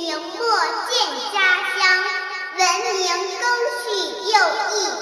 名墨见家乡，文明更续又一。